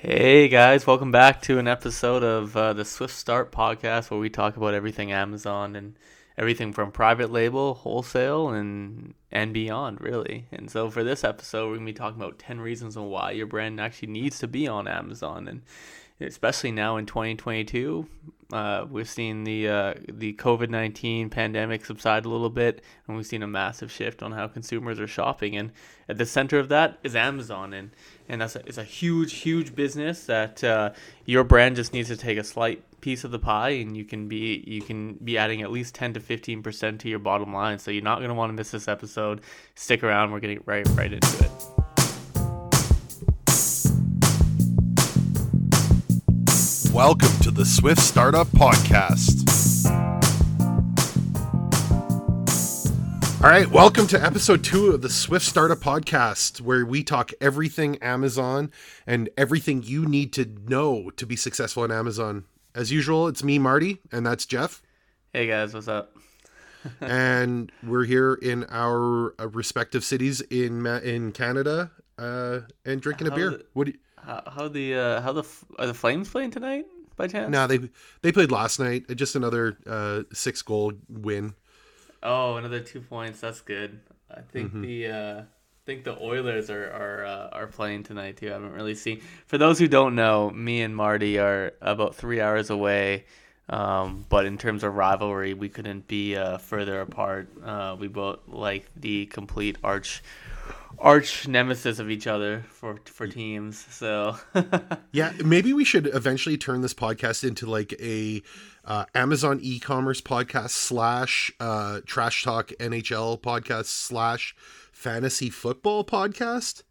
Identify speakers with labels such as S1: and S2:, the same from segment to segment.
S1: Hey guys, welcome back to an episode of uh, the Swift Start podcast where we talk about everything Amazon and everything from private label, wholesale, and and beyond, really. And so for this episode, we're gonna be talking about ten reasons on why your brand actually needs to be on Amazon, and especially now in 2022, uh, we've seen the uh, the COVID nineteen pandemic subside a little bit, and we've seen a massive shift on how consumers are shopping. And at the center of that is Amazon, and and that's a, it's a huge, huge business that uh, your brand just needs to take a slight piece of the pie, and you can be you can be adding at least ten to fifteen percent to your bottom line. So you're not going to want to miss this episode. Stick around; we're getting right right into it.
S2: Welcome to the Swift Startup Podcast. All right, welcome to episode two of the Swift Startup Podcast, where we talk everything Amazon and everything you need to know to be successful in Amazon. As usual, it's me, Marty, and that's Geoff.
S1: Hey guys, what's up?
S2: and we're here in our uh, respective cities in in Canada uh, and drinking a beer. What? Do you,
S1: How, how the uh, how the are the Flames playing tonight by chance?
S2: No, they they played last night. Just another uh, six goal win.
S1: Oh, another two points. That's good. I think
S2: Mm-hmm.
S1: the uh, I think the Oilers are are uh, are playing tonight too. I haven't really seen. For those who don't know, me and Marty are about three hours away. Um, but in terms of rivalry, we couldn't be uh, further apart. Uh, we both like the complete arch arch nemesis of each other for for teams. So
S2: Yeah, maybe we should eventually turn this podcast into like a uh, Amazon e-commerce podcast slash uh, trash talk NHL podcast slash fantasy football podcast.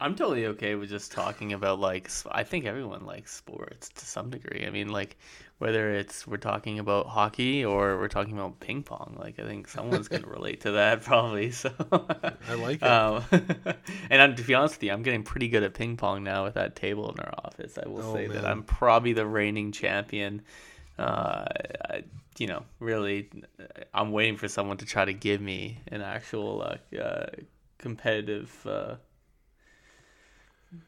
S1: I'm totally okay with just talking about like I think everyone likes sports to some degree. I mean, like whether it's we're talking about hockey or we're talking about ping pong, like I think someone's gonna relate to that probably. So
S2: I like it.
S1: Um, and I'm, to be honest with you, I'm getting pretty good at ping pong now with that table in our office. I will
S2: Oh,
S1: say that. I'm probably the reigning champion. Uh, I, you know, really, I'm waiting for someone to try to give me an actual uh, uh, competitive. Uh,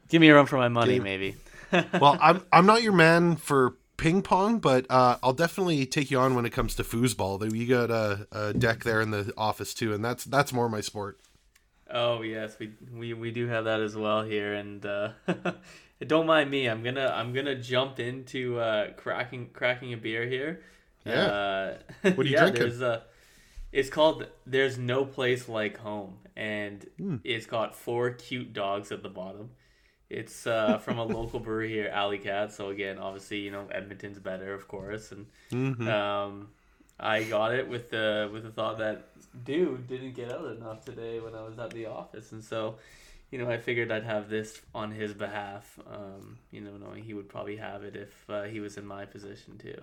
S1: give me a run for my money,
S2: Game.
S1: maybe.
S2: well, I'm I'm not your man for ping pong, but uh, I'll definitely take you on when it comes to foosball. Though you got a, a deck there in the office too, and that's that's more my sport.
S1: Oh yes, we we, we do have that as well here, and uh, don't mind me. I'm gonna I'm gonna jump into uh, cracking cracking a beer here.
S2: Yeah.
S1: Uh,
S2: What are you
S1: yeah,
S2: drinking?
S1: There's a, it's called "There's No Place Like Home," and
S2: Hmm.
S1: it's got four cute dogs at the bottom. It's uh, from a local brewery here, Alley Kat. So again, obviously, you know Edmonton's better, of course, and
S2: Mhm.
S1: um, I got it with the with the thought that dude didn't get out enough today when I was at the office, and so you know I figured I'd have this on his behalf. Um, you know, knowing he would probably have it if uh, he was in my position too.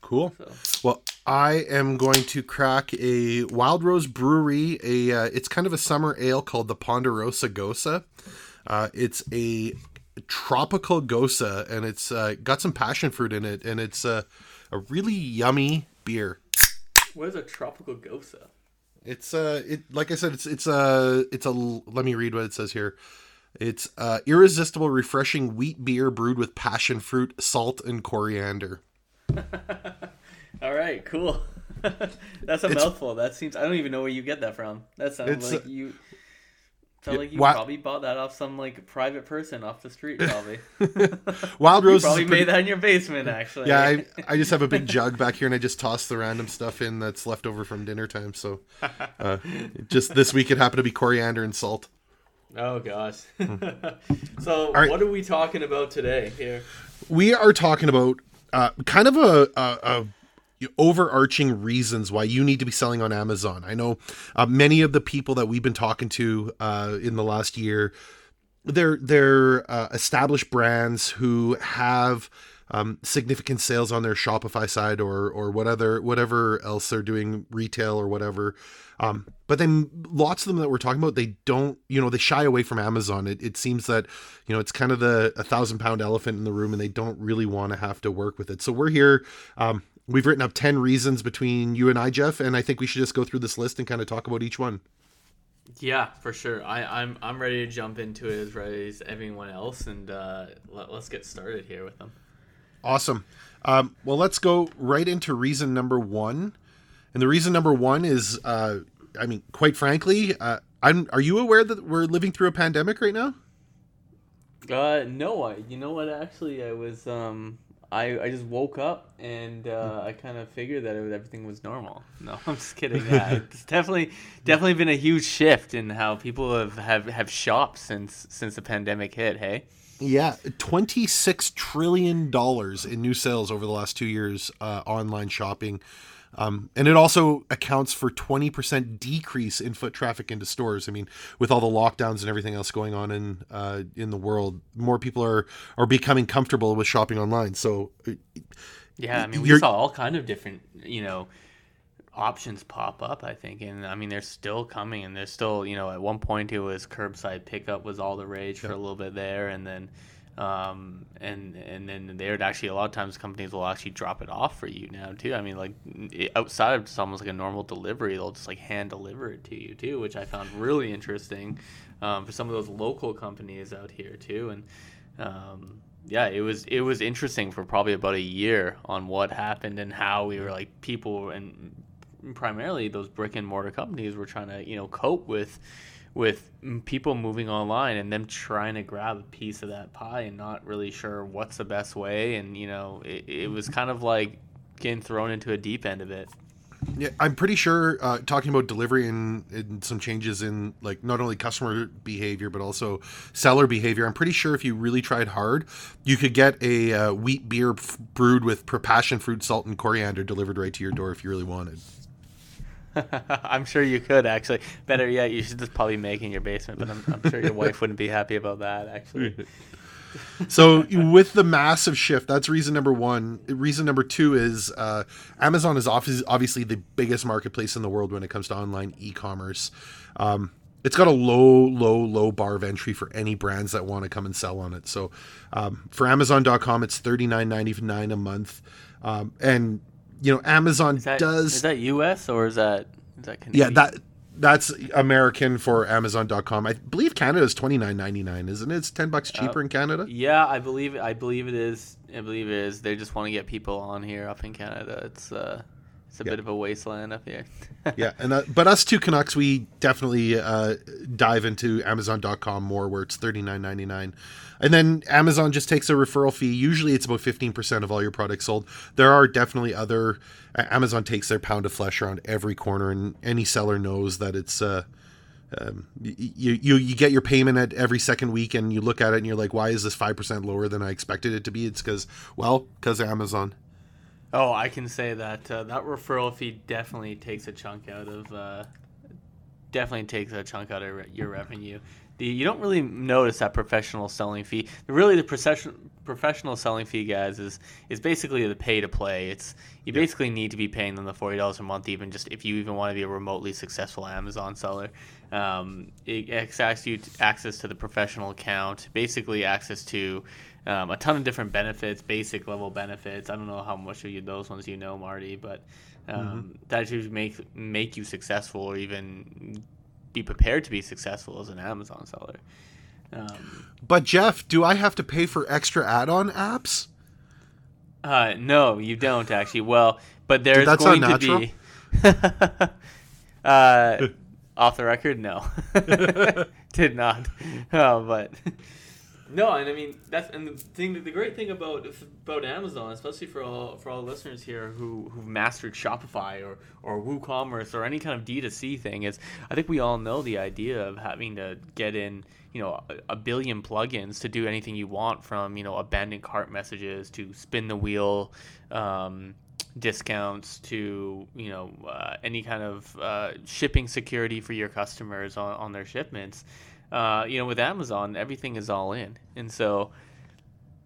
S2: Cool.
S1: So
S2: Well, I am going to crack a Wild Rose Brewery. A uh, it's kind of a summer ale called the Ponderosa Gose. Uh, it's a tropical gose, and it's uh, got some passion fruit in it, and it's uh, a really yummy beer.
S1: what is a tropical gose?
S2: It's uh, it like I said, it's it's a it's a. Let me read what it says here. It's uh, irresistible, refreshing wheat beer brewed with passion fruit, salt, and coriander.
S1: All right, cool. That's a
S2: It's-
S1: mouthful. That seems. I don't even know where you get that from. That sounds like
S2: uh,
S1: you. Sounds like you
S2: wha-
S1: probably bought that off some like private person off the street. Probably.
S2: Wild Rose is
S1: probably
S2: pretty-
S1: made that in your basement, actually.
S2: Yeah, I, I just have a big jug back here, and I just toss the random stuff in that's left over from dinner time. So, uh, just this week it happened to be coriander and salt.
S1: Oh gosh. so
S2: right.
S1: what are we talking about today here?
S2: We are talking about uh, kind of a, a, a overarching reasons why you need to be selling on Amazon. I know uh, many of the people that we've been talking to uh, in the last year, they're they're uh, established brands who have um, significant sales on their Shopify side or or whatever whatever else they're doing retail or whatever. Um, but then lots of them that we're talking about, they don't, you know, they shy away from Amazon. It, it seems that, you know, it's kind of the a thousand pound elephant in the room, and they don't really want to have to work with it. So we're here. Um, we've written up ten reasons between you and I, Geoff, and I think we should just go through this list and kind of talk about each one.
S1: Yeah, for sure. I, I'm I'm ready to jump into it as ready as everyone else, and uh, let, us get started here with them.
S2: Awesome. Um, well, let's go right into reason number one, and the reason number one is, uh, I mean, quite frankly, uh, I'm. Are you aware that we're living through a pandemic right now?
S1: Uh, no. I. You know what? Actually, I was. Um, I, I just woke up and uh, I kind of figured that it, everything was normal. No, I'm just kidding. Yeah, it's definitely definitely been a huge shift in how people have, have, have shopped since since the pandemic hit. Hey.
S2: Yeah, twenty six trillion dollars in new sales over the last two years uh, online shopping. Um, and it also accounts for 20% decrease in foot traffic into stores. I mean, with all the lockdowns and everything else going on in uh, in the world, more people are are becoming comfortable with shopping online. So,
S1: uh, yeah, I mean, we saw all kind of different, you know, options pop up. I think, and I mean, they're still coming, and they're still, you know, at one point it was curbside pickup was all the rage for a little bit there, and then um, and and then there'd actually a lot of times companies will actually drop it off for you now too. I mean, like outside of just almost like a normal delivery, they'll just like hand deliver it to you too, which I found really interesting um, for some of those local companies out here too. And um, yeah, it was it was interesting for probably about a year on what happened and how we were like people and primarily those brick and mortar companies were trying to you know cope with with people moving online and them trying to grab a piece of that pie and not really sure what's the best way. And you know it, it was kind of like getting thrown into a deep end of it.
S2: Yeah i'm pretty sure uh, talking about delivery and, and, some changes in like not only customer behavior but also seller behavior i'm pretty sure if you really tried hard you could get a uh, wheat beer brewed with passion fruit salt and coriander delivered right to your door if you really wanted
S1: I'm sure you could actually. Better yet, you should just probably make in your basement. But I'm, I'm sure your wife wouldn't be happy about that. Actually.
S2: so with the massive shift, that's reason number one. Reason number two is uh, Amazon is obviously the biggest marketplace in the world when it comes to online e-commerce. Um, it's got a low, low, low bar of entry for any brands that want to come and sell on it. So um, for Amazon.com, it's thirty nine ninety nine a month, um, and you know, Amazon
S1: is that,
S2: does.
S1: Is that U.S. or is that is that Canadian?
S2: Yeah, that that's American for Amazon.com. I believe Canada is twenty nine ninety nine, isn't it? It's ten bucks cheaper uh, in Canada.
S1: Yeah, I believe I believe it is. I believe it is. They just want to get people on here up in Canada. It's uh, it's a yeah. bit of a wasteland up here.
S2: yeah, and that, but us two Canucks, we definitely uh, dive into Amazon.com more, where it's thirty nine ninety nine. And then Amazon just takes a referral fee. Usually it's about 15% of all your products sold. There are definitely other Amazon takes their pound of flesh around every corner and any seller knows that it's uh um, you, you you get your payment at every second week and you look at it and you're like why is this 5% lower than I expected it to be it's cuz well cuz Amazon
S1: Oh, I can say that uh, that referral fee definitely takes a chunk out of uh, definitely takes a chunk out of your revenue the you don't really notice that professional selling fee. Really, the professional professional selling fee, guys, is is basically the pay to play. It's you yep. basically need to be paying them the forty dollars a month, even just if you even want to be a remotely successful Amazon seller. Um, it access you access to the professional account, basically access to um, a ton of different benefits, basic level benefits. I don't know how much of you those ones you know, Marty, but um, mm-hmm. that should make make you successful or even be prepared to be successful as an Amazon seller.
S2: Um, but Geoff, do I have to pay for extra add-on apps?
S1: Uh, no, you don't actually. Well, but there's Dude, going to be. uh, off the record, no, did not. Oh, but no, and I mean that's and the thing. The great thing about about Amazon, especially for all for all listeners here who who've mastered Shopify or or WooCommerce or any kind of D 2 C thing, is I think we all know the idea of having to get in you know a, a billion plugins to do anything you want, from you know abandoned cart messages to spin the wheel. Um, discounts to you know uh, any kind of uh, shipping security for your customers on, on their shipments uh, you know, with Amazon, everything is all in, and so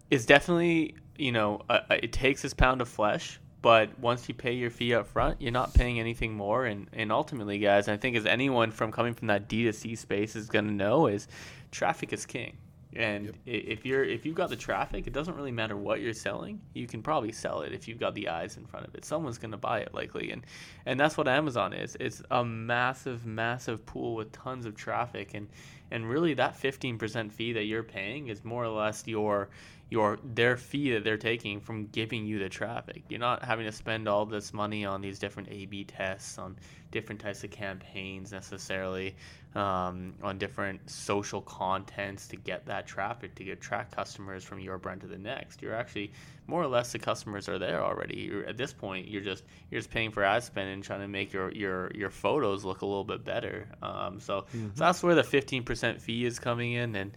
S1: it's definitely you know a, a, it takes this pound of flesh. But once you pay your fee up front, you're not paying anything more. And, and ultimately, guys, I think as anyone from coming from that D2C space is going to know, is traffic is king. And yep. if you're if you've got the traffic, it doesn't really matter what you're selling. You can probably sell it if you've got the eyes in front of it. Someone's going to buy it likely, and and that's what Amazon is. It's a massive, massive pool with tons of traffic, and and really that 15% fee that you're paying is more or less your your their fee that they're taking from giving you the traffic. You're not having to spend all this money on these different A/B tests, on different types of campaigns necessarily, um, on different social contents to get that traffic to get track customers from your brand to the next. You're actually more or less the customers are there already. You're, at this point, you're just you're just paying for ad spend and trying to make your your your photos look a little bit better. Um, so, mm-hmm. so that's where the 15% fee is coming in and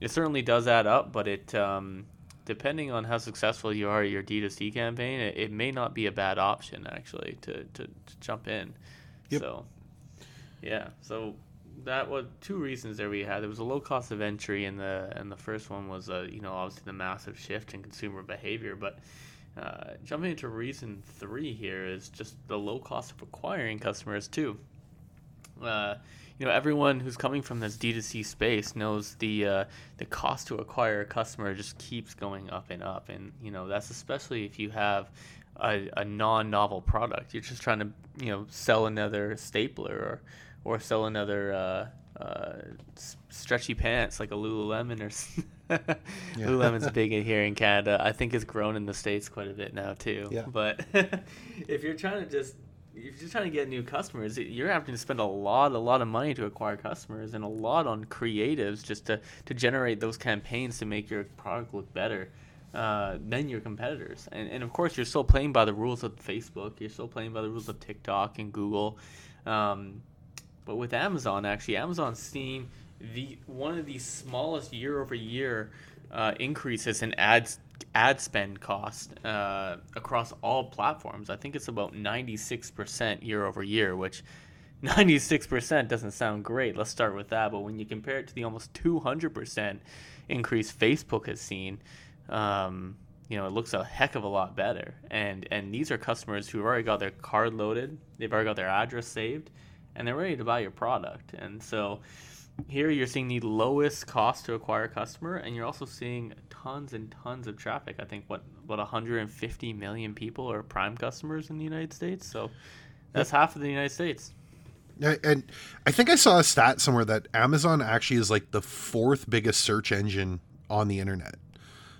S1: it certainly does add up, but it um, depending on how successful you are at your D2C campaign, it, it may not be a bad option actually to, to, to jump in. Yep. So, yeah. So that was two reasons there we had. There was a low cost of entry, and the and the first one was uh, you know obviously the massive shift in consumer behavior. But uh, jumping into reason three here is just the low cost of acquiring customers too. Uh, you know everyone who's coming from this D2C space knows the uh, the cost to acquire a customer just keeps going up and up, and you know that's especially if you have a, a non-novel product. You're just trying to you know sell another stapler or or sell another uh, uh, stretchy pants like a Lululemon or. yeah. Lululemon's big here in Canada. I think it's grown in the states quite a bit now too. Yeah. But if you're trying to just if you're trying to get new customers, you're having to spend a lot, a lot of money to acquire customers, and a lot on creatives just to to generate those campaigns to make your product look better uh, than your competitors. And and of course, you're still playing by the rules of Facebook. You're still playing by the rules of TikTok and Google. Um, but with Amazon, actually, Amazon's seeing the one of the smallest year over year increases in ads ad spend cost uh, across all platforms. I think it's about 96% year over year, which 96% doesn't sound great. Let's start with that. But when you compare it to the almost 200% increase Facebook has seen, um, you know, it looks a heck of a lot better. And and these are customers who've already got their card loaded, they've already got their address saved, and they're ready to buy your product. And so here you're seeing the lowest cost to acquire a customer, and you're also seeing tons and tons of traffic. I think what what 150 million people are Prime customers in the United States. So that's half of the United States.
S2: And I think I saw a stat somewhere that Amazon actually is like the fourth biggest search engine on the internet.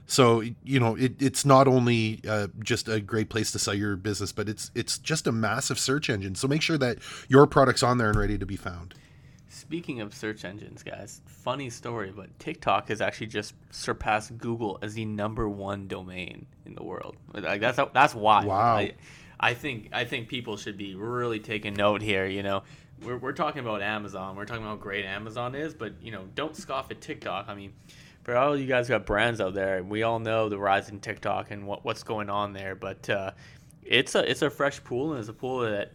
S2: So you know, it, it's not only uh, just a great place to sell your business, but it's it's just a massive search engine. So make sure that your product's on there and ready to be found.
S1: Speaking of search engines, guys, funny story, but TikTok has actually just surpassed Google as the number one domain in the world. Like that's that's why.
S2: Wow.
S1: I, I think I think people should be really taking note here. You know, we're we're talking about Amazon. We're talking about how great Amazon is, but you know, don't scoff at TikTok. I mean, for all you guys who have brands out there, we all know the rise in TikTok and what what's going on there. But uh, it's a it's a fresh pool and it's a pool that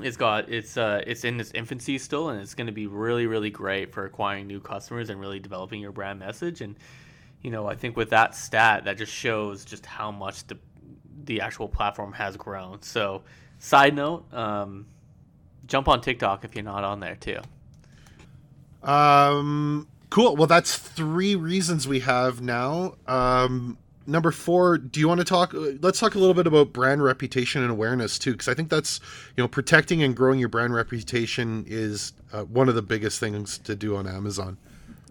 S1: it's got it's uh it's in its infancy still and it's going to be really really great for acquiring new customers and really developing your brand message. And you know i think with that stat that just shows just how much the the actual platform has grown. So side note um jump on tiktok if you're not on there too.
S2: Um cool. Well that's three reasons we have now. Um number four do you want to talk let's talk a little bit about brand reputation and awareness too because i think that's you know protecting and growing your brand reputation is uh, one of the biggest things to do on amazon.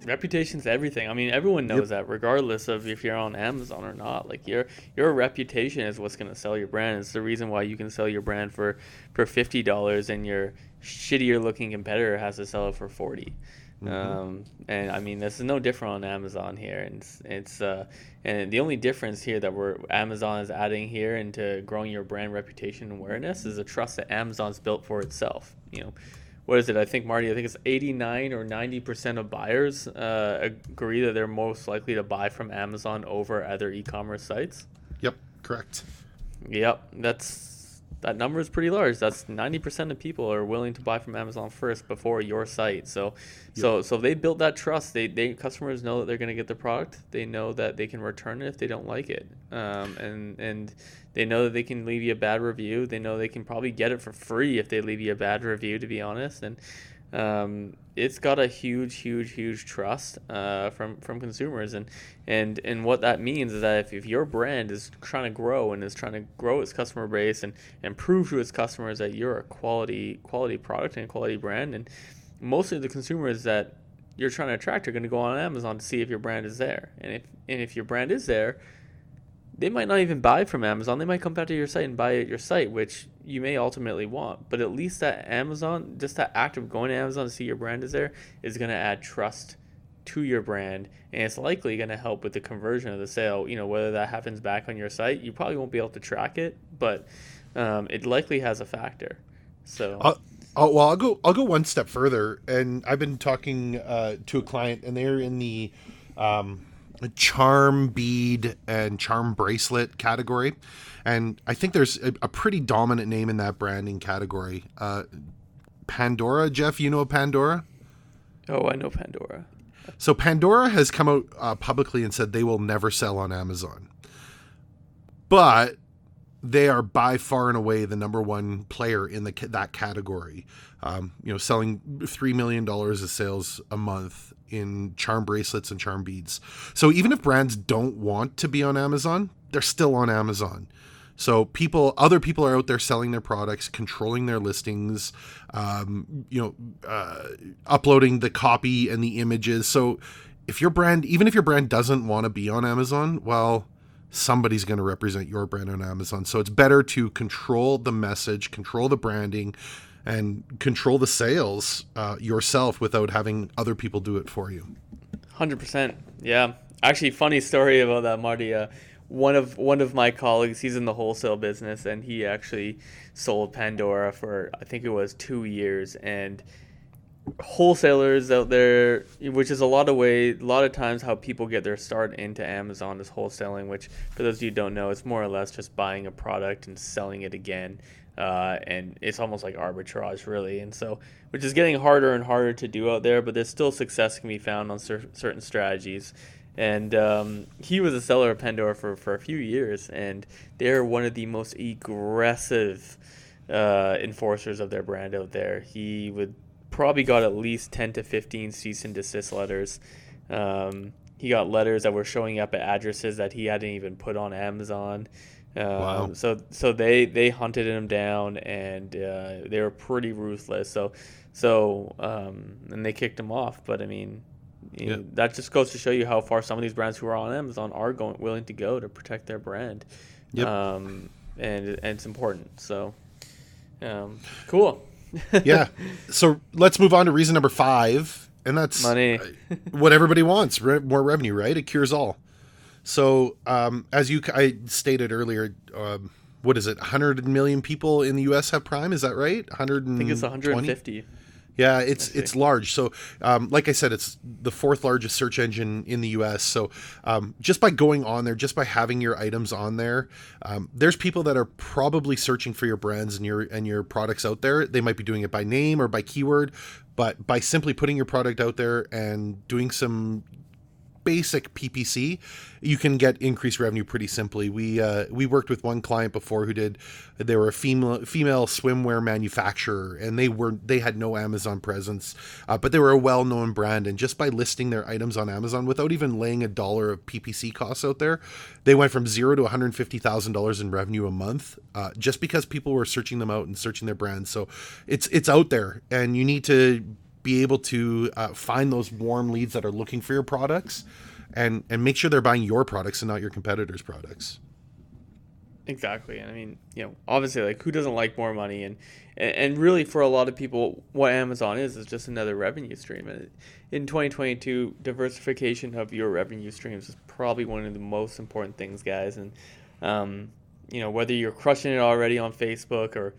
S1: Reputation's everything. I mean everyone knows yep. that regardless of if you're on amazon or not like your your reputation is what's going to sell your brand. It's the reason why you can sell your brand for for $50 and your shittier looking competitor has to sell it for 40 Mm-hmm. Um, and I mean, this is no different on Amazon here. And it's, it's uh, and the only difference here that we're Amazon is adding here into growing your brand reputation and awareness is a trust that Amazon's built for itself. You know, what is it? I think Marty, I think it's 89 or 90 percent of buyers uh, agree that they're most likely to buy from Amazon over other e-commerce sites.
S2: Yep, correct.
S1: Yep, that's that number is pretty large. That's 90% of people are willing to buy from Amazon first before your site. So, yep. so, so they built that trust. They, they customers know that they're going to get the product. They know that they can return it if they don't like it, um, and and they know that they can leave you a bad review. They know they can probably get it for free if they leave you a bad review. To be honest, and um, it's got a huge, huge, huge trust uh, from from consumers, and and and what that means is that if, if your brand is trying to grow and is trying to grow its customer base and and prove to its customers that you're a quality quality product and quality brand, and mostly the consumers that you're trying to attract are going to go on Amazon to see if your brand is there, and if and if your brand is there, they might not even buy from Amazon. They might come back to your site and buy at your site, which you may ultimately want. But at least that Amazon, just that act of going to Amazon to see your brand is there, is going to add trust to your brand, and it's likely going to help with the conversion of the sale. You know, whether that happens back on your site, you probably won't be able to track it, but um, it likely has a factor. So.
S2: Uh, oh, well, I'll go. I'll go one step further, and I've been talking uh, to a client, and they're in the um, charm bead and charm bracelet category. And I think there's a, a pretty dominant name in that branding category. Uh, Pandora, Geoff, you know Pandora?
S1: Oh, I know Pandora.
S2: So Pandora has come out uh, publicly and said they will never sell on Amazon. But they are by far and away the number one player in the that category. Um, you know, selling three million dollars of sales a month in charm bracelets and charm beads. So even if brands don't want to be on Amazon, they're still on Amazon. So people, other people are out there selling their products, controlling their listings, um, you know, uh, uploading the copy and the images. So if your brand, even if your brand doesn't want to be on Amazon, well, somebody's going to represent your brand on Amazon. So it's better to control the message, control the branding, and control the sales uh, yourself without having other people do it for you.
S1: Hundred percent. Yeah. Actually, funny story about that, Marty. Uh, one of one of my colleagues, he's in the wholesale business, and he actually sold Pandora for I think it was two years, and wholesalers out there, which is a lot of way, a lot of times how people get their start into Amazon is wholesaling. Which, for those of you don't know, it's more or less just buying a product and selling it again, uh, and it's almost like arbitrage, really. And so, which is getting harder and harder to do out there, but there's still success can be found on cer- certain strategies. And um, he was a seller of Pandora for, for a few years, and they're one of the most aggressive uh, enforcers of their brand out there. He would probably got at least 10 to 15 cease and desist letters. Um, he got letters that were showing up at addresses that he hadn't even put on Amazon. Um, wow. So so they they hunted him down and uh, they were pretty ruthless. So so um, and they kicked him off. But I mean, you know, that just goes to show you how far some of these brands who are on Amazon are going willing to go to protect their brand. Yep. Um, and and it's important. So um, cool.
S2: yeah. So let's move on to reason number five, and that's
S1: money.
S2: what everybody wants: re- more revenue, right? It cures all. So, um, as you I stated earlier, um, what is it? 100 million people in the U.S. have Prime. Is that right? 100.
S1: I think it's 150.
S2: Yeah, it's it's large. So, um, like I said, it's the fourth largest search engine in the U.S. So, um, just by going on there, just by having your items on there, um, there's people that are probably searching for your brands and your and your products out there. They might be doing it by name or by keyword, but by simply putting your product out there and doing some basic PPC, you can get increased revenue pretty simply. We uh, we worked with one client before who did they were a female female swimwear manufacturer and they were they had no Amazon presence, uh, but they were a well known brand and just by listing their items on Amazon without even laying a dollar of PPC costs out there, they went from zero to one hundred fifty thousand dollars in revenue a month uh, just because people were searching them out and searching their brands. So it's it's out there and you need to be able to uh, find those warm leads that are looking for your products and and make sure they're buying your products and not your competitors products.
S1: Exactly and i mean you know obviously like who doesn't like more money? And and really for a lot of people what amazon is is just another revenue stream. And in 2022 diversification of your revenue streams is probably one of the most important things guys. And um, you know whether you're crushing it already on facebook or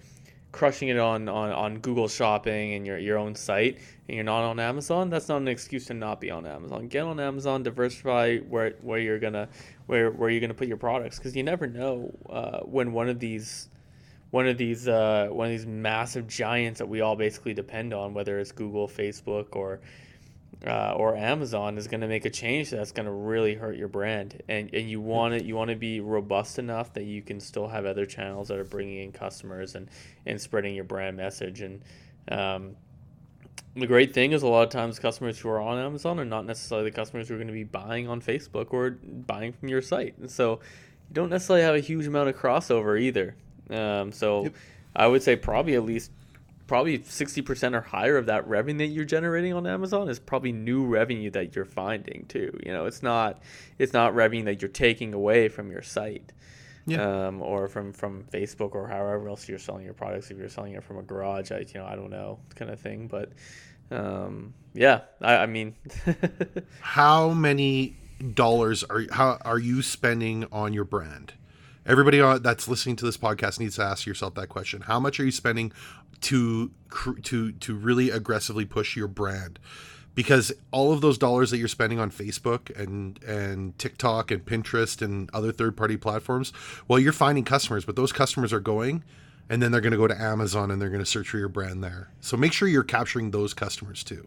S1: crushing it on, on, on Google Shopping and your, your own site and you're not on Amazon, that's not an excuse to not be on Amazon. Get on Amazon, diversify where where you're gonna where where you're gonna put your products because you never know uh, when one of these one of these uh, one of these massive giants that we all basically depend on, whether it's Google, Facebook, or uh, or Amazon is going to make a change that's going to really hurt your brand, and and you want it you want to be robust enough that you can still have other channels that are bringing in customers and and spreading your brand message and um, the great thing is a lot of times customers who are on Amazon are not necessarily the customers who are going to be buying on Facebook or buying from your site. And so you don't necessarily have a huge amount of crossover either. Um, so yep. I would say probably at least probably 60% or higher of that revenue that you're generating on Amazon is probably new revenue that you're finding too. You know, it's not it's not revenue that you're taking away from your site. Yeah. Um, or from, from Facebook or however else you're selling your products. If you're selling it from a garage, I you know I don't know kind of thing. But um, yeah, I, I mean,
S2: how many dollars are how are you spending on your brand? Everybody that's listening to this podcast needs to ask yourself that question. How much are you spending to to to really aggressively push your brand? Because all of those dollars that you're spending on Facebook and and TikTok and Pinterest and other third-party platforms, well, you're finding customers, but those customers are going and then they're going to go to Amazon and they're going to search for your brand there. So make sure you're capturing those customers too.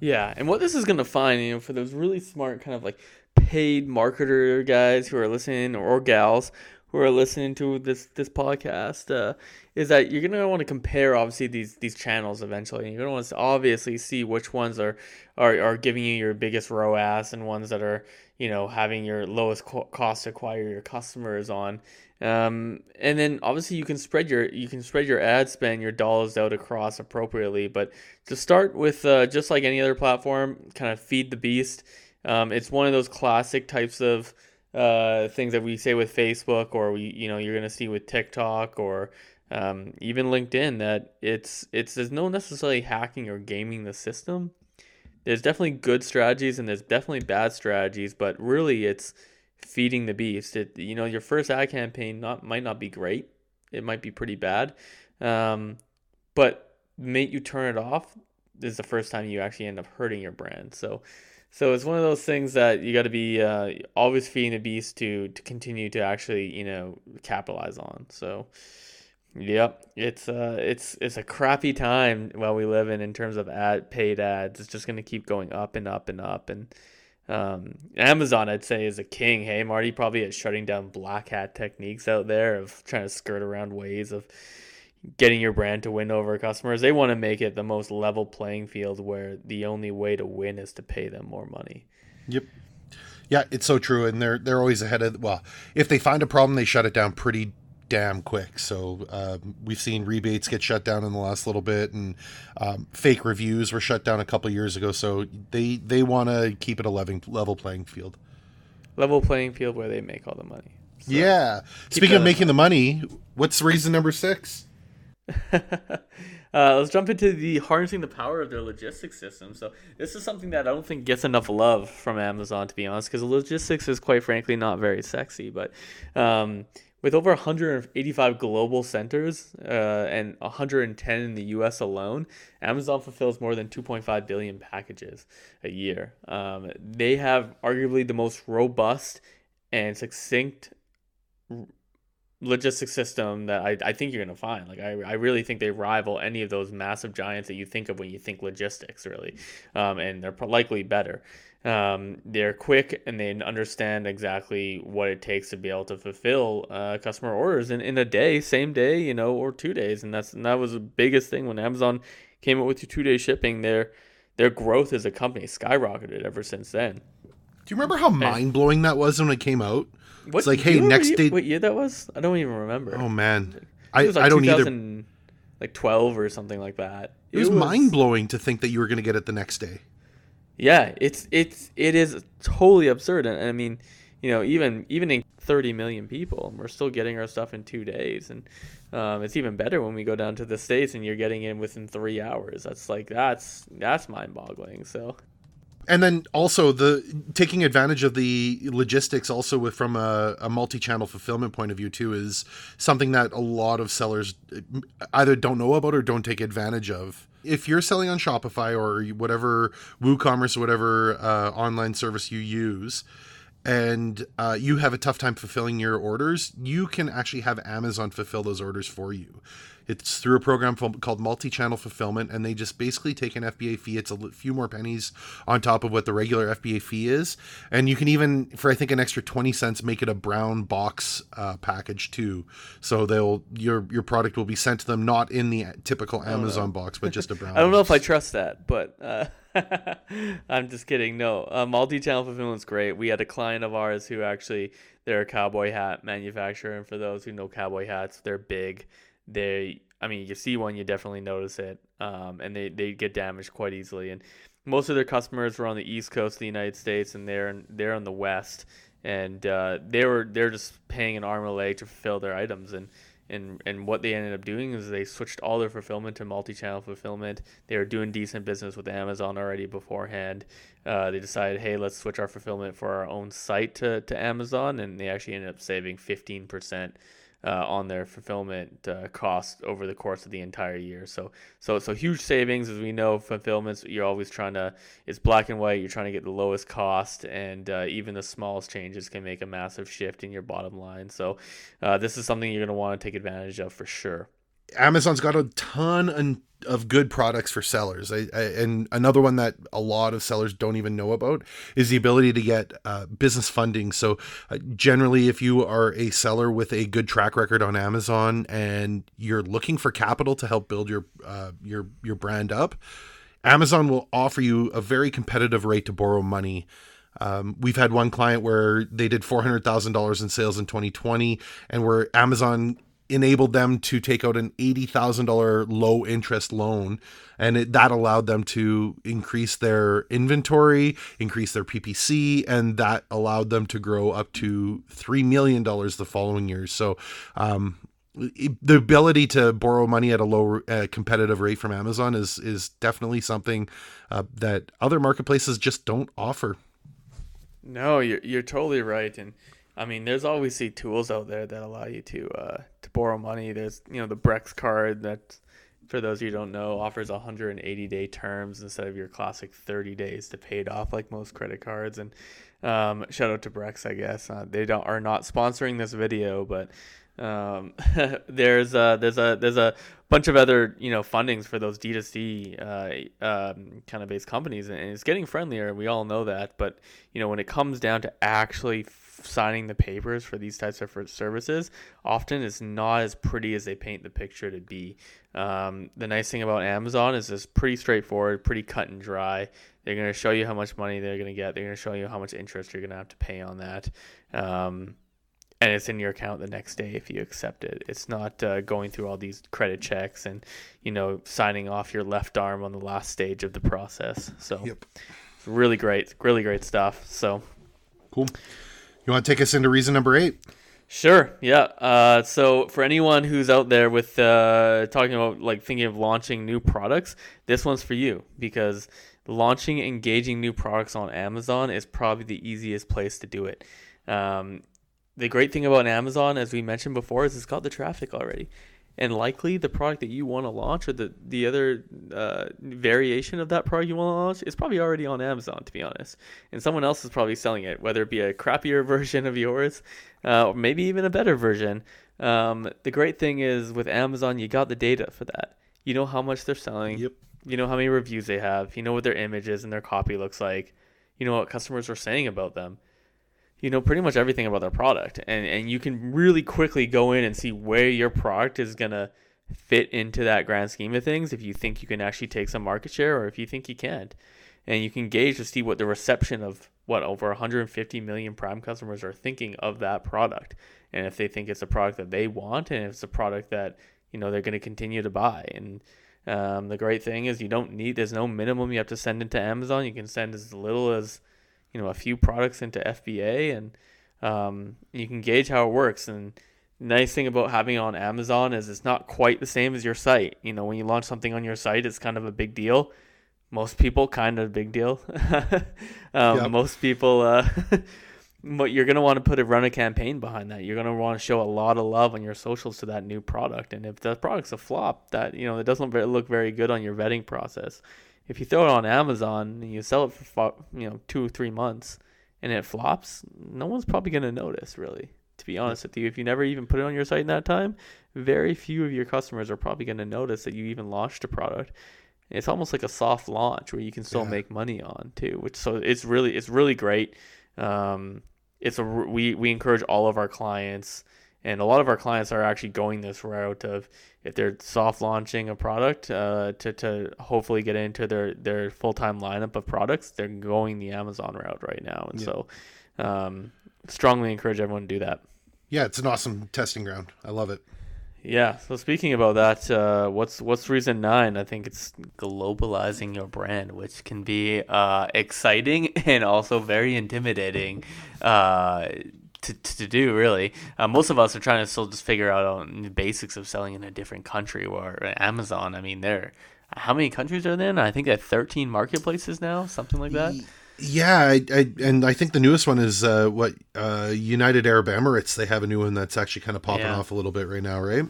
S1: Yeah, and what this is going to find, you know, for those really smart kind of like paid marketer guys who are listening or gals who are listening to this this podcast uh, is that you're gonna want to compare obviously these these channels eventually. And You're gonna want to obviously see which ones are, are are giving you your biggest ROAS and ones that are you know having your lowest co- cost to acquire your customers on. Um, and then obviously you can spread your you can spread your ad spend your dollars out across appropriately. But to start with, uh, just like any other platform, kind of feed the beast. Um, it's one of those classic types of uh, things that we say with Facebook or we you know you're gonna see with TikTok or um, even LinkedIn that it's it's there's no necessarily hacking or gaming the system. There's definitely good strategies and there's definitely bad strategies, but really it's feeding the beast. It you know your first ad campaign not might not be great. It might be pretty bad, um, but make you turn it off is the first time you actually end up hurting your brand. So so it's one of those things that you got to be uh, always feeding the beast to to continue to actually you know capitalize on. So, yep, it's uh it's it's a crappy time while we live in in terms of ad paid ads. It's just gonna keep going up and up and up and. Um, Amazon, I'd say, is a king. Hey, Marty probably is shutting down black hat techniques out there of trying to skirt around ways of getting your brand to win over customers. They want to make it the most level playing field where the only way to win is to pay them more money.
S2: Yep. Yeah, it's so true, and they're they're always ahead of. Well, if they find a problem, they shut it down pretty damn quick. So uh, we've seen rebates get shut down in the last little bit, and um, fake reviews were shut down a couple years ago. So they they want to keep it a level level playing field.
S1: Level playing field where they make all the money.
S2: So yeah. Speaking of making the money, what's reason number six?
S1: uh, let's jump into the harnessing the power of their logistics system. So this is something that I don't think gets enough love from Amazon, to be honest, because logistics is quite frankly not very sexy. But um, with over 185 global centers uh, and 110 in the U.S. alone, Amazon fulfills more than 2.5 billion packages a year. Um, they have arguably the most robust and succinct logistics system that I, I think you're going to find. Like, I, I really think they rival any of those massive giants that you think of when you think logistics, really. Um, and they're likely better. Um, they're quick and they understand exactly what it takes to be able to fulfill uh, customer orders in, in a day, same day, you know, or two days. And that's and that was the biggest thing when Amazon came up with two day shipping. Their their growth as a company skyrocketed ever since then.
S2: Do you remember how mind blowing that was when it came out? What, it's like, hey, next day.
S1: What year that was? I don't even remember.
S2: Oh man, I, like I don't either.
S1: Like twelve or something like that.
S2: It, it was, was mind blowing to think that you were going to get it the next day.
S1: Yeah, it's it's it is totally absurd, and I mean, you know, even even in 30 million people, we're still getting our stuff in two days, and um, it's even better when we go down to the states and you're getting in within three hours. That's like that's that's mind boggling. So
S2: and then also the taking advantage of the logistics also with from a, a, multi-channel fulfillment point of view too is something that a lot of sellers either don't know about or don't take advantage of. If you're selling on shopify or whatever woocommerce whatever uh, online service you use and uh, you have a tough time fulfilling your orders you can actually have amazon fulfill those orders for you It's through a program called multi-channel fulfillment, and they just basically take an FBA fee. It's a few more pennies on top of what the regular FBA fee is, and you can even, for I think an extra twenty cents, make it a brown box uh, package too. So they'll your your product will be sent to them not in the typical Amazon box, but just a brown.
S1: I don't know if I trust that, but. Uh... I'm just kidding. No, uh, multi-channel fulfillment is great. We had a client of ours who actually they're a cowboy hat manufacturer, and for those who know cowboy hats, they're big. They, I mean, you see one, you definitely notice it, um, and they they get damaged quite easily. And most of their customers were on the east coast of the United States, and they're in, they're on the west, and uh, they were they're just paying an arm and a leg to fulfill their items and and and what they ended up doing is they switched all their fulfillment to multi-channel fulfillment. They were doing decent business with Amazon already beforehand. Uh, they decided, hey, let's switch our fulfillment for our own site to, to Amazon, and they actually ended up saving 15% uh, on their fulfillment uh, cost over the course of the entire year. So, so, so huge savings. As we know, fulfillments you're always trying to. It's black and white. You're trying to get the lowest cost, and uh, even the smallest changes can make a massive shift in your bottom line. So, uh, this is something you're going to want to take advantage of for sure.
S2: Amazon's got a ton of good products for sellers. I, I, and another one that a lot of sellers don't even know about is the ability to get uh, business funding. So, uh, generally, if you are a seller with a good track record on Amazon and you're looking for capital to help build your uh, your your brand up, Amazon will offer you a very competitive rate to borrow money. Um, we've had one client where they did four hundred thousand dollars in sales in 2020, and where Amazon enabled them to take out an $80,000 low interest loan and it, that allowed them to increase their inventory, increase their PPC and that allowed them to grow up to 3 million dollars the following year. So um, the ability to borrow money at a low uh, competitive rate from Amazon is is definitely something uh, that other marketplaces just don't offer.
S1: No, you're you're totally right and I mean, there's obviously tools out there that allow you to uh, to borrow money. There's you know the Brex card that, for those you don't know, offers 180 day terms instead of your classic 30 days to pay it off like most credit cards. And um, shout out to Brex, I guess uh, they don't are not sponsoring this video, but um, there's a, there's a there's a bunch of other you know fundings for those D2C uh, um, kind of based companies, and it's getting friendlier. We all know that, but you know when it comes down to actually signing the papers for these types of services often is not as pretty as they paint the picture to be. Um, the nice thing about Amazon is it's pretty straightforward, pretty cut and dry. They're going to show you how much money they're going to get. They're going to show you how much interest you're going to have to pay on that. Um, and it's in your account the next day if you accept it. It's not uh, going through all these credit checks and you know signing off your left arm on the last stage of the process. So, yep. really great, really great stuff. So,
S2: cool. You want to take us into reason number eight?
S1: Sure. Yeah. Uh, so for anyone who's out there with uh, talking about like thinking of launching new products, this one's for you because launching engaging new products on Amazon is probably the easiest place to do it. Um, the great thing about Amazon, as we mentioned before, is it's got the traffic already and likely the product that you want to launch or the the other uh, variation of that product you want to launch is probably already on Amazon to be honest, and someone else is probably selling it, whether it be a crappier version of yours, uh, or maybe even a better version. Um, the great thing is with Amazon, you got the data for that. You know how much they're selling.
S2: Yep.
S1: You know how many reviews they have. You know what their image is and their copy looks like. You know what customers are saying about them you know pretty much everything about their product. And and you can really quickly go in and see where your product is going to fit into that grand scheme of things if you think you can actually take some market share or if you think you can't. And you can gauge to see what the reception of what over 150 million prime customers are thinking of that product and if they think it's a product that they want and if it's a product that you know they're going to continue to buy. And um, the great thing is you don't need there's no minimum you have to send into amazon. You can send as little as you know a few products into FBA, and um, you can gauge how it works. And nice thing about having it on Amazon is it's not quite the same as your site. You know, when you launch something on your site, it's kind of a big deal. Most people, kind of a big deal. um, yep. Most people, uh, but you're gonna want to put a run a campaign behind that. You're gonna want to show a lot of love on your socials to that new product. And if the product's a flop, that you know it doesn't look very good on your vetting process if you throw it on Amazon and you sell it for you know two or three months and it flops, no one's probably gonna notice really. To be honest with you, if you never even put it on your site in that time, very few of your customers are probably going to notice that you even launched a product. It's almost like a soft launch where you can still
S2: Yeah.
S1: make money on too, which so it's really it's really great. Um, it's a we we encourage all of our clients, and a lot of our clients are actually going this route of if they're soft launching a product uh, to to hopefully get into their their full time lineup of products, they're going the Amazon route right now, and
S2: Yeah.
S1: so um, strongly encourage everyone to do that.
S2: Yeah, it's an awesome testing ground. I love it.
S1: Yeah. So speaking about that, uh, what's what's reason nine? I think it's globalizing your brand, which can be uh, exciting and also very intimidating uh, to, to do. Really, uh, most of us are trying to still just figure out on the basics of selling in a different country. Or Amazon, I mean, there. How many countries are there? in? I think have 13 marketplaces now, something like that.
S2: Yeah, I, I, and I think the newest one is uh, what uh, United Arab Emirates. They have a new one that's actually kind of popping
S1: Yeah.
S2: off a little bit right now, right?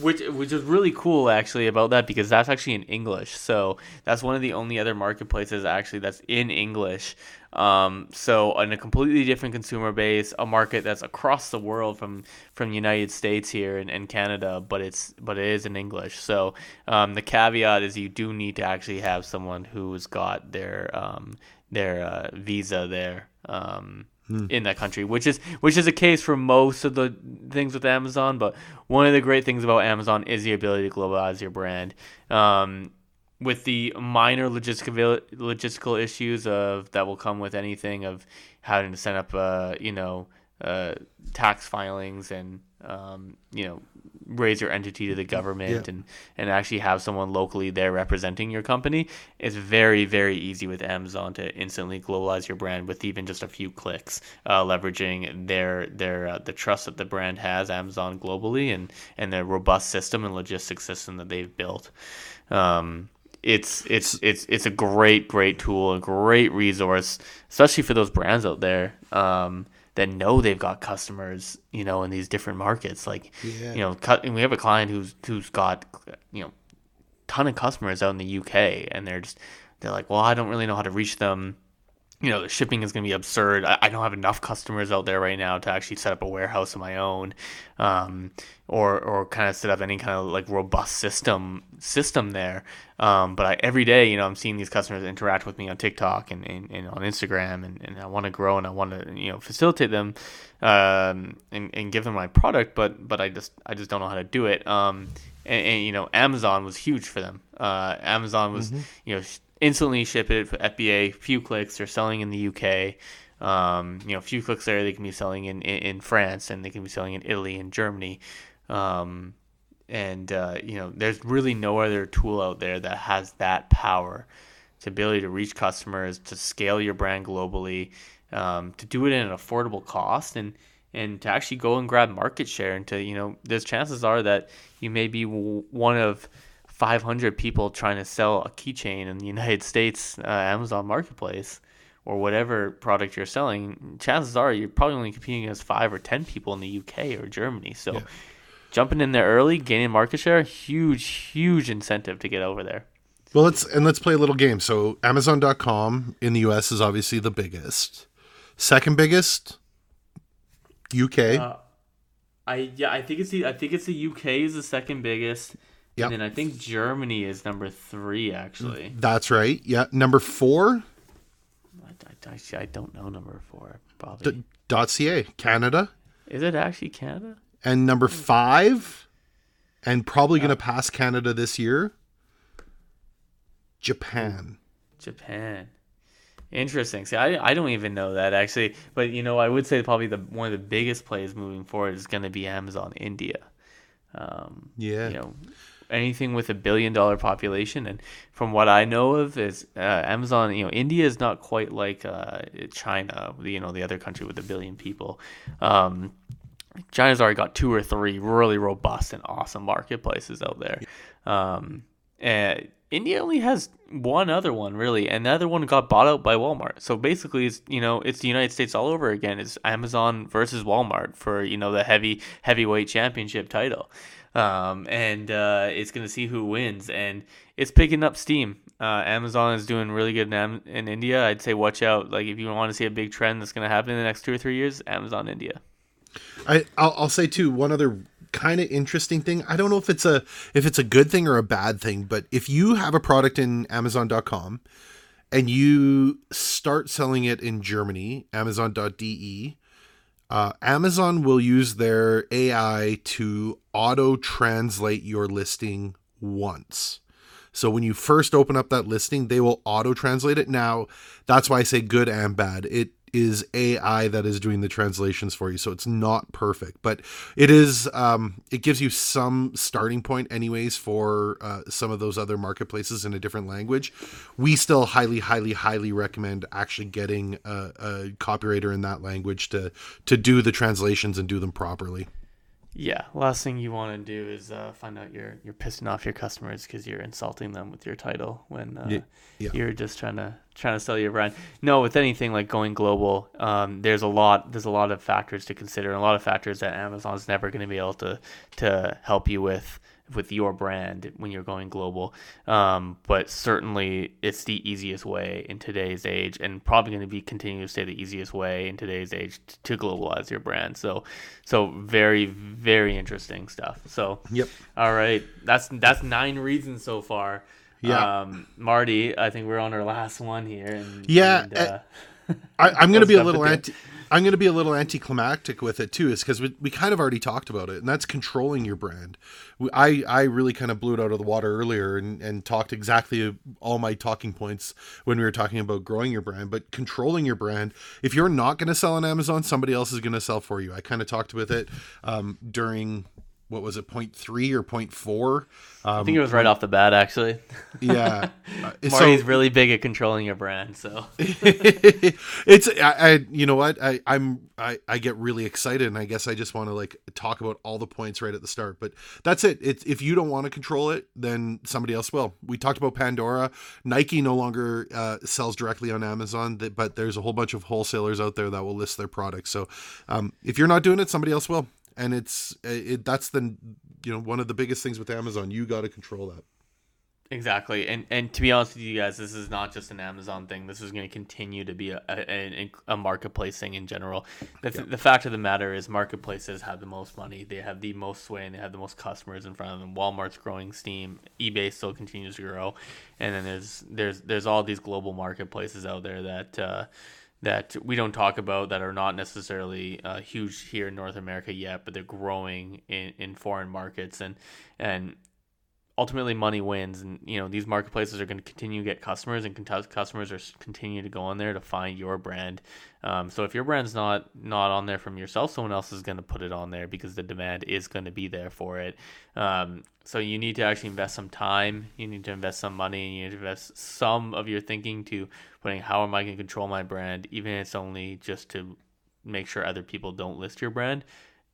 S1: Which which is really cool actually about that because that's actually in English. So that's one of the only other marketplaces actually that's in English. Um, so on a completely different consumer base, a market that's across the world from from the United States here and, and Canada, but it's but it is in English. So um, the caveat is you do need to actually have someone who's got their um, their uh, visa there. Um, in that country, which is which is a case for most of the things with Amazon. But one of the great things about Amazon is the ability to globalize your brand. Um, with the minor logistical logistical issues of that will come with anything of having to set up, uh, you know, uh, tax filings and um, you know raise your entity to the government
S2: Yeah.
S1: and and actually have someone locally there representing your company it's very very easy with amazon to instantly globalize your brand with even just a few clicks uh, leveraging their their uh, the trust that the brand has amazon globally and and the robust system and logistics system that they've built. Um, it's it's it's it's a great great tool a great resource especially for those brands out there. Um, that know they've got customers you know in these different markets like
S2: Yeah.
S1: you know cut and we have a client who's who's got you know ton of customers out in the UK and they're just they're like well I don't really know how to reach them you know, the shipping is going to be absurd. I, I don't have enough customers out there right now to actually set up a warehouse of my own, um, or or kind of set up any kind of like robust system system there. Um, but I, every day, you know, I'm seeing these customers interact with me on TikTok and, and, and on Instagram, and, and I want to grow and I want to you know facilitate them, um, and, and give them my product. But but I just I just don't know how to do it. Um, and, and you know, Amazon was huge for them. Uh, Amazon was you know instantly ship it for FBA, few clicks. They're selling in the UK. Um, you know, few clicks there, they can be selling in, in, in France and they can be selling in Italy and Germany. Um, and, uh, you know, there's really no other tool out there that has that power to ability to reach customers, to scale your brand globally, um, to do it at an affordable cost and, and to actually go and grab market share and to, you know, there's chances are that you may be one of 500 people trying to sell a keychain in the United States uh, Amazon Marketplace or whatever product you're selling, chances are you're probably only competing against five or 10 people in the UK or Germany. So
S2: Yeah.
S1: jumping in there early, gaining market share, huge, huge incentive to get over there.
S2: Well, let's and let's play a little game. So, Amazon.com in the US is obviously the biggest. Second biggest, UK.
S1: Uh, I yeah, I think it's the I think it's the UK is the second biggest.
S2: Yep.
S1: And then I think Germany is number three actually.
S2: That's right. Yeah. Number four,
S1: I, I, I don't know number four. Probably
S2: D- .ca, Canada.
S1: is it actually Canada?
S2: And number five, and probably going to pass Canada this year, Japan.
S1: Japan. Interesting. See, I, I don't even know that actually, but you know, I would say probably the one of the biggest plays moving forward is going to be Amazon India. Um,
S2: Yeah.
S1: you know, anything with a billion dollar population, and from what I know of, is uh, Amazon. You know, India is not quite like uh, China. You know, the other country with a billion people. Um, China's already got two or three really robust and awesome marketplaces out there. Um, and India only has one other one really, and the other one got bought out by Walmart. So basically, it's you know it's the United States all over again. It's Amazon versus Walmart for you know the heavy heavyweight championship title, um, and uh, it's gonna see who wins, and it's picking up steam. Uh, Amazon is doing really good in, Am- in India. I'd say watch out. Like if you want to see a big trend that's gonna happen in the next two or three years, Amazon India.
S2: I I'll, I'll say too one other kind of interesting thing. I don't know if it's a if it's a good thing or a bad thing, but if you have a product in Amazon.com and you start selling it in Germany, Amazon.de, uh, Amazon will use their AI to auto translate your listing once. So when you first open up that listing, they will auto translate it. Now, that's why I say good and bad. It is AI that is doing the translations for you, so it's not perfect, but it is. Um, it gives you some starting point, anyways, for uh, some of those other marketplaces in a different language. We still highly, highly, highly recommend actually getting a, a copywriter in that language to to do the translations and do them properly.
S1: Yeah, last thing you want to do is uh, find out you're you're pissing off your customers because you're insulting them with your title when uh, yeah, yeah. you're just trying to trying to sell your brand. No, with anything like going global, um, there's a lot there's a lot of factors to consider, and a lot of factors that Amazon's never going to be able to to help you with with your brand when you're going global. Um, but certainly, it's the easiest way in today's age, and probably going to be continue to stay the easiest way in today's age to globalize your brand. So, so very, very interesting stuff. So,
S2: yep.
S1: All right, that's that's nine reasons so far.
S2: Yeah,
S1: um, Marty, I think we're on our last one here. And,
S2: yeah,
S1: and,
S2: uh, I, am going to be a little anti. I'm going to be a little anticlimactic with it too, is because we, we kind of already talked about it, and that's controlling your brand. I, I really kind of blew it out of the water earlier and, and talked exactly all my talking points when we were talking about growing your brand, but controlling your brand. If you're not going to sell on Amazon, somebody else is going to sell for you. I kind of talked with it um, during what was it, point three or point four?
S1: Um, I think it was right off the bat, actually.
S2: Yeah,
S1: uh, Marty's so, really big at controlling your brand, so
S2: it's I, I, you know what I I'm I I get really excited, and I guess I just want to like talk about all the points right at the start. But that's it. It's if you don't want to control it, then somebody else will. We talked about Pandora. Nike no longer uh, sells directly on Amazon, but there's a whole bunch of wholesalers out there that will list their products. So um, if you're not doing it, somebody else will and it's it, that's the you know one of the biggest things with Amazon. You got to control that.
S1: Exactly, and and to be honest with you guys, this is not just an Amazon thing. This is going to continue to be a, a, a marketplace thing in general. The, yeah. the fact of the matter is, marketplaces have the most money. They have the most sway, and they have the most customers in front of them. Walmart's growing steam. eBay still continues to grow, and then there's there's there's all these global marketplaces out there that. Uh, that we don't talk about that are not necessarily uh, huge here in North America yet, but they're growing in, in foreign markets. And and ultimately money wins and you know these marketplaces are going to continue to get customers and customers are continue to go on there to find your brand. Um, so if your brand's not not on there from yourself someone else is going to put it on there because the demand is going to be there for it. Um, so you need to actually invest some time you need to invest some money and you need to invest some of your thinking to putting how am i going to control my brand even if it's only just to make sure other people don't list your brand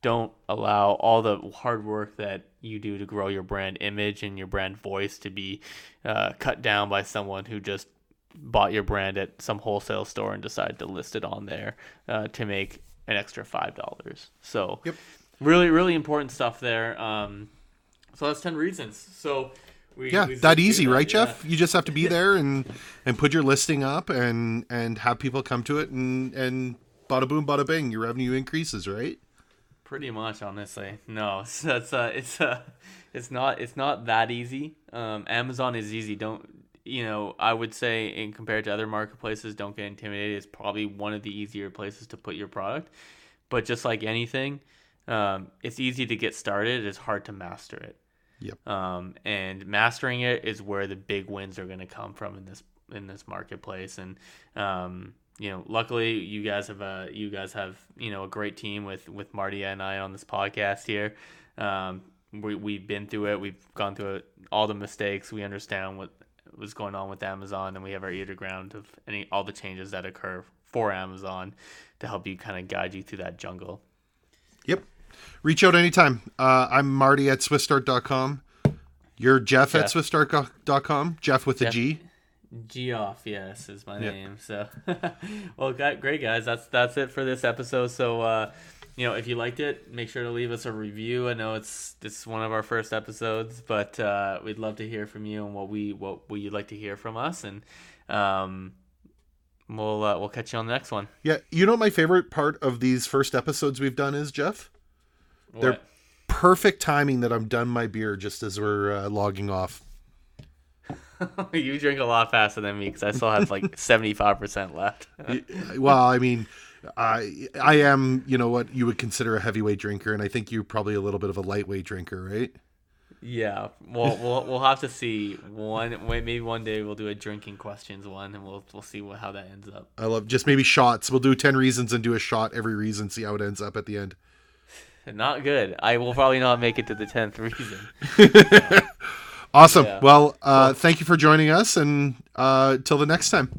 S1: don't allow all the hard work that you do to grow your brand image and your brand voice to be uh, cut down by someone who just bought your brand at some wholesale store and decided to list it on there uh, to make an extra five dollars. So,
S2: yep.
S1: really, really important stuff there. Um, so that's ten reasons. So.
S2: We, yeah, that easy, that, right, yeah. Geoff? You just have to be there and and put your listing up and and have people come to it and and bada boom, bada bing, your revenue increases, right?
S1: Pretty much, honestly. No, it's it's uh, it's uh, it's not it's not that easy. Um, Amazon is easy. Don't you know? I would say, in compared to other marketplaces, don't get intimidated. It's probably one of the easier places to put your product. But just like anything, um, it's easy to get started. It's hard to master it.
S2: Yep.
S1: Um, and mastering it is where the big wins are going to come from in this in this marketplace. And um, you know, luckily you guys have a you guys have you know a great team with with Marty and I on this podcast here. Um, we we've been through it. We've gone through it, all the mistakes. We understand what was going on with Amazon, and we have our ear to ground of any all the changes that occur for Amazon to help you kind of guide you through that jungle.
S2: Yep. Reach out anytime. Uh, I'm Marty at SwiftStart.com. You're Geoff, Geoff. at SwiftStart.com. Geoff with a G.
S1: Geoff, yes, is my name. So, well, great guys. That's that's it for this episode. So, uh, you know, if you liked it, make sure to leave us a review. I know it's it's one of our first episodes, but uh, we'd love to hear from you and what we what would like to hear from us. And um, we'll uh, we'll catch you on the next one.
S2: Yeah, you know my favorite part of these first episodes we've done is Geoff. They're
S1: What?
S2: perfect timing that I'm done my beer just as we're uh, logging off.
S1: you drink a lot faster than me because I still have like seventy five percent left.
S2: well, I mean, I I am you know what you would consider a heavyweight drinker, and I think you're probably a little bit of a lightweight drinker, right?
S1: yeah, we'll we'll we'll have to see one. Maybe one day we'll do a drinking questions one, and we'll we'll see what, how that ends up.
S2: I love just maybe shots. We'll do ten reasons and do a shot every reason, see how it ends up at the end.
S1: Not good. I will probably not make it to the tenth reason.
S2: Awesome.
S1: Yeah.
S2: Well, uh, thank you for joining us, and uh, till the next time.